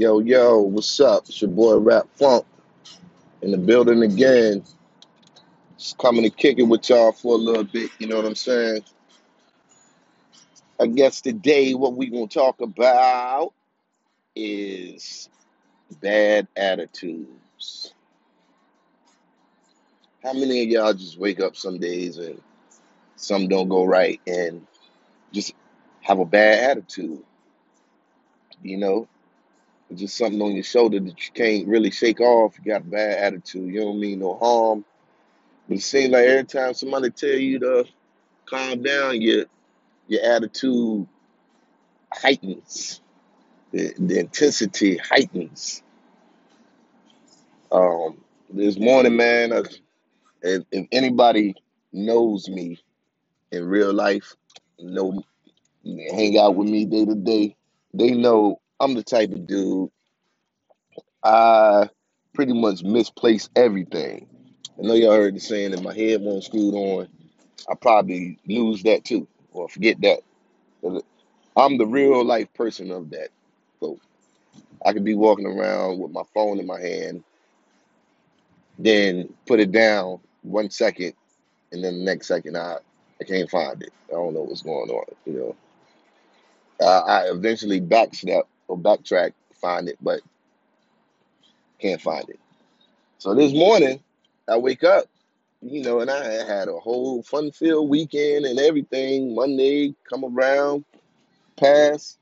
Yo, yo, what's up? It's your boy Rap Funk in the building again. Just coming to kick it with y'all for a little bit, you know what I'm saying? I guess today what we gonna talk about is bad attitudes. How many of y'all just wake up some days and some don't go right and just have a bad attitude, you know? Just something on your shoulder that you can't really shake off. You got a bad attitude. You don't mean no harm. But it seems like every time somebody tell you to calm down, your your attitude heightens. The, the intensity heightens. Um, this morning, man, I, if, if anybody knows me in real life, know hang out with me day to day, they know I'm the type of dude I pretty much misplace everything. I know y'all heard the saying that my head won't screwed on. I probably lose that too, or forget that. I'm the real life person of that. So I could be walking around with my phone in my hand, then put it down one second, and then the next second I I can't find it. I don't know what's going on. You know, uh, I eventually backstep or backtrack, find it, but can't find it. So this morning I wake up, you know, and I had a whole fun-filled weekend and everything. Monday come around, pass,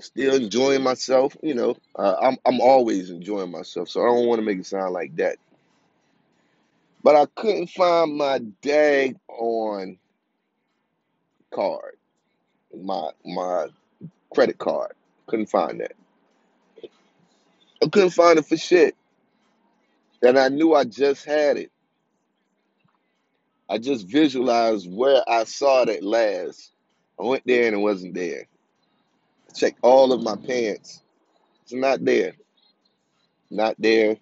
still enjoying myself. You know, uh, I'm I'm always enjoying myself, so I don't want to make it sound like that. But I couldn't find my dag on card, my my credit card. Couldn't find that. I couldn't find it for shit. And I knew I just had it. I just visualized where I saw it at last. I went there and it wasn't there. I checked all of my pants. It's not there. Not there.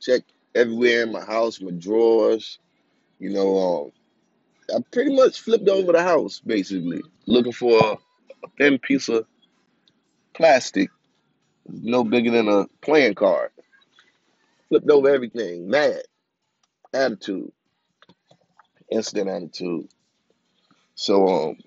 Checked everywhere in my house, my drawers. You know, um, I pretty much flipped over the house basically, looking for a thin piece of plastic, no bigger than a playing card. Flipped over everything, mad, attitude, instant attitude. So um,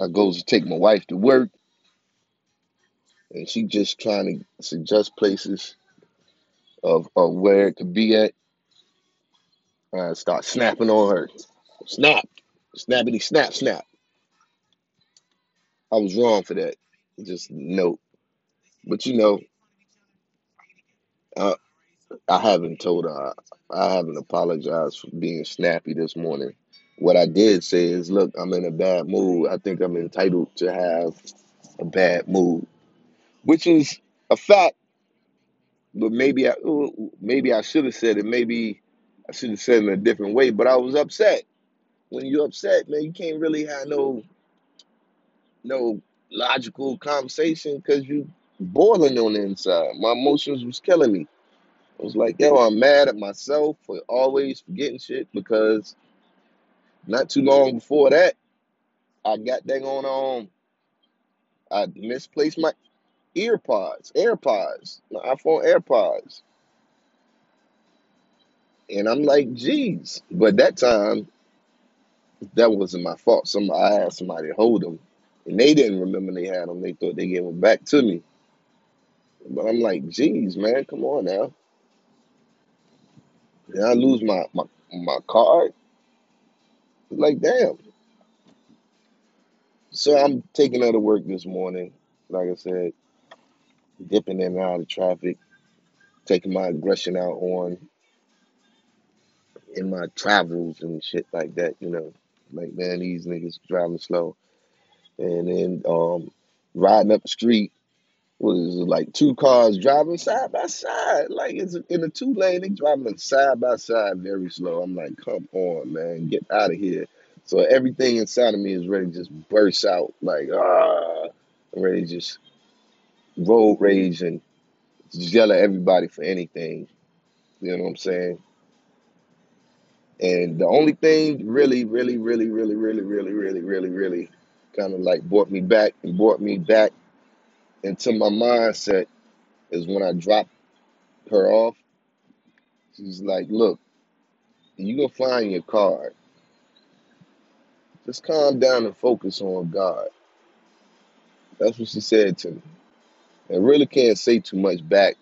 I goes to take my wife to work, and she just trying to suggest places of, of where it could be at. I start snapping on her, snap, snappity snap snap. I was wrong for that. Just note, but you know, I, I haven't told her. I haven't apologized for being snappy this morning. What I did say is, look, I'm in a bad mood. I think I'm entitled to have a bad mood, which is a fact. But maybe I, maybe I should have said it. Maybe I should have said it in a different way. But I was upset. When you're upset, man, you can't really have no no logical conversation because you boiling on the inside. My emotions was killing me. I was like, yo, I'm mad at myself for always forgetting shit because not too long before that, I got that going on. Um, I misplaced my ear pods, AirPods, my iPhone AirPods. And I'm like, geez. But that time, that wasn't my fault. Some I asked somebody to hold them, and they didn't remember they had them. They thought they gave them back to me. But I'm like, geez, man, come on now. Did I lose my my, my card? Like, damn. So I'm taking her to work this morning. Like I said, dipping in and out of traffic, taking my aggression out on in my travels and shit like that, you know. Like, man, these niggas driving slow. And then um riding up the street was like two cars driving side by side. Like it's in a two lane, they driving side by side very slow. I'm like, come on, man, get out of here. So everything inside of me is ready to just burst out. Like, ah, I'm ready to just road rage and just yell at everybody for anything. You know what I'm saying? And the only thing really, really, really, really, really, really, really, really, really kind of like brought me back and brought me back into my mindset is when I dropped her off. She's like, "Look, you gonna find your card. Just calm down and focus on God." That's what she said to me. I really can't say too much back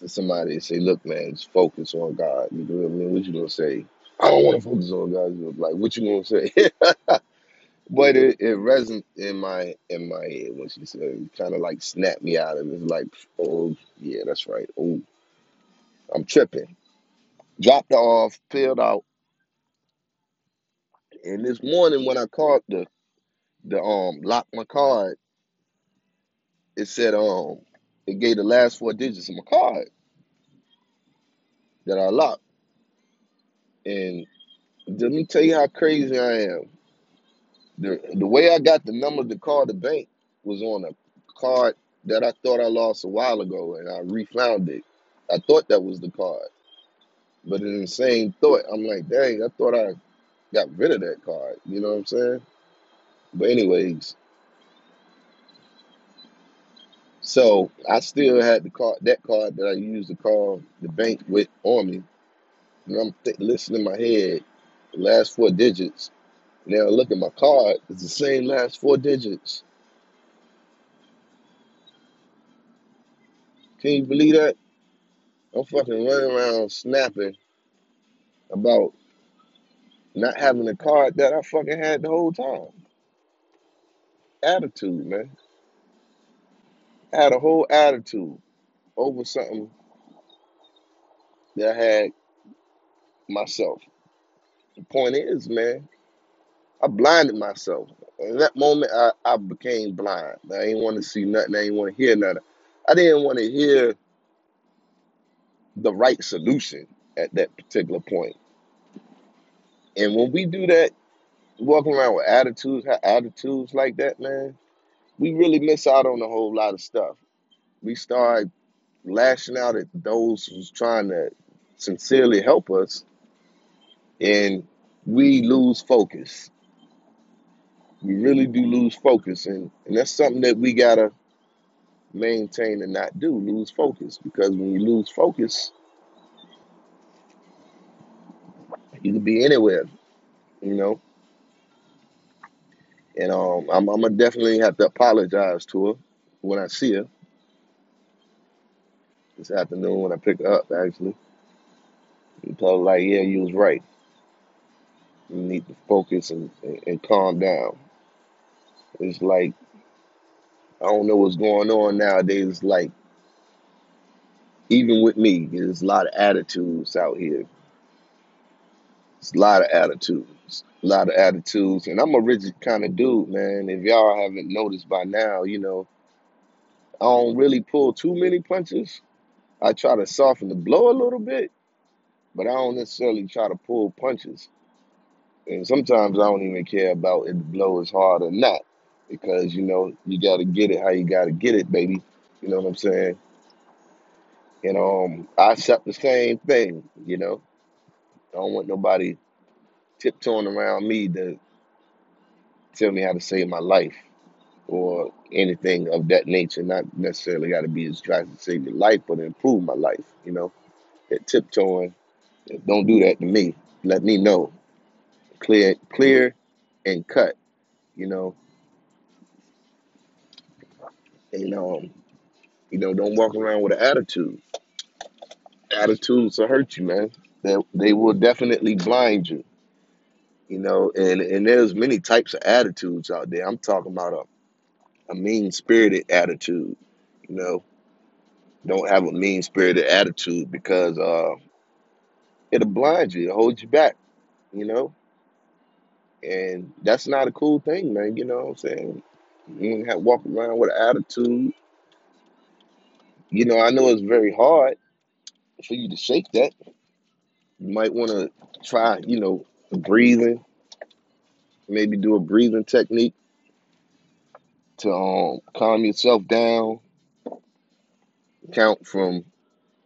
to somebody and say, "Look, man, just focus on God." You know what I mean? What you gonna say? I don't want to focus on God. Like, what you gonna say? but it, it resonated in my in my head when she said, it kind of like snapped me out of it. It's like, oh yeah, that's right. Oh, I'm tripping. Dropped her off, peeled out, and this morning when I called the the um lock my card, it said um it gave the last four digits of my card that I locked. And let me tell you how crazy I am. The the way I got the number to call the bank was on a card that I thought I lost a while ago, and I refound it. I thought that was the card, but in the same thought, I'm like, dang, I thought I got rid of that card. You know what I'm saying? But anyways, so I still had the card, that card that I used to call the bank with on me, and I'm th- listening in my head, the last four digits. Now look at my card; it's the same last four digits. Can you believe that? I'm fucking running around snapping about not having a card that I fucking had the whole time. Attitude, man. I had a whole attitude over something that I had myself. The point is, man, I blinded myself. In that moment, I, I became blind. I didn't want to see nothing. I didn't want to hear nothing. I didn't want to hear the right solution at that particular point. And when we do that, walking around with attitudes, attitudes like that, man, we really miss out on a whole lot of stuff. We start lashing out at those who's trying to sincerely help us, and we lose focus. We really do lose focus, and, and that's something that we gotta maintain and not do. Lose focus, because when you lose focus, you can be anywhere, you know. And um, I'm, I'm gonna definitely have to apologize to her when I see her this afternoon when I pick her up. Actually, and tell her like, yeah, you was right. You need to focus and, and, and calm down. It's like I don't know what's going on nowadays. It's like even with me, there's a lot of attitudes out here. It's a lot of attitudes, a lot of attitudes, and I'm a rigid kind of dude, man. If y'all haven't noticed by now, you know I don't really pull too many punches. I try to soften the blow a little bit, but I don't necessarily try to pull punches. And sometimes I don't even care about if the blow is hard or not, because you know you got to get it how you got to get it, baby. You know what I'm saying? And um, I accept the same thing. You know, I don't want nobody tiptoeing around me to tell me how to save my life or anything of that nature. Not necessarily got to be as trying to save your life, but improve my life. You know, that tiptoeing, don't do that to me. Let me know, clear, clear, and cut. You know, and um, you know, don't walk around with an attitude. Attitudes will hurt you, man. They they will definitely blind you. You know, and and there's many types of attitudes out there. I'm talking about a, a mean spirited attitude. You know, don't have a mean spirited attitude because uh it'll blind you, it'll hold you back, you know? And that's not a cool thing, man. You know what I'm saying? You don't have to walk around with an attitude. You know, I know it's very hard for you to shake that. You might want to try, you know, breathing, maybe do a breathing technique to um, calm yourself down, count from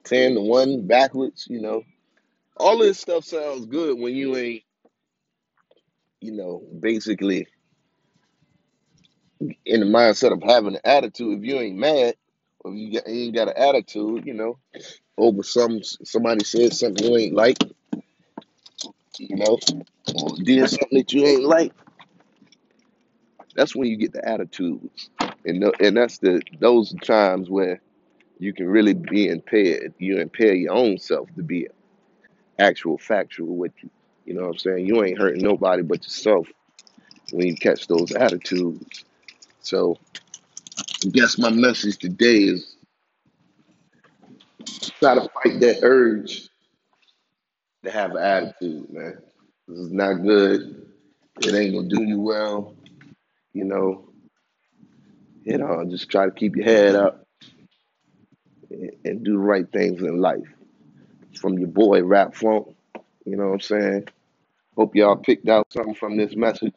10 to 1 backwards, you know. All this stuff sounds good when you ain't, you know, basically in the mindset of having an attitude. If you ain't mad, If you ain't got an attitude, you know, over some somebody said something you ain't like, you know, or did something that you ain't like. That's when you get the attitudes, and and that's the those times where you can really be impaired. You impair your own self to be actual factual with you. You know what I'm saying? You ain't hurting nobody but yourself when you catch those attitudes. So I guess my message today is try to fight that urge to have an attitude, man. This is not good. It ain't gonna do you well. You know, you know, just try to keep your head up and, and do the right things in life. From your boy Rap Funk, you know what I'm saying? Hope y'all picked out something from this message.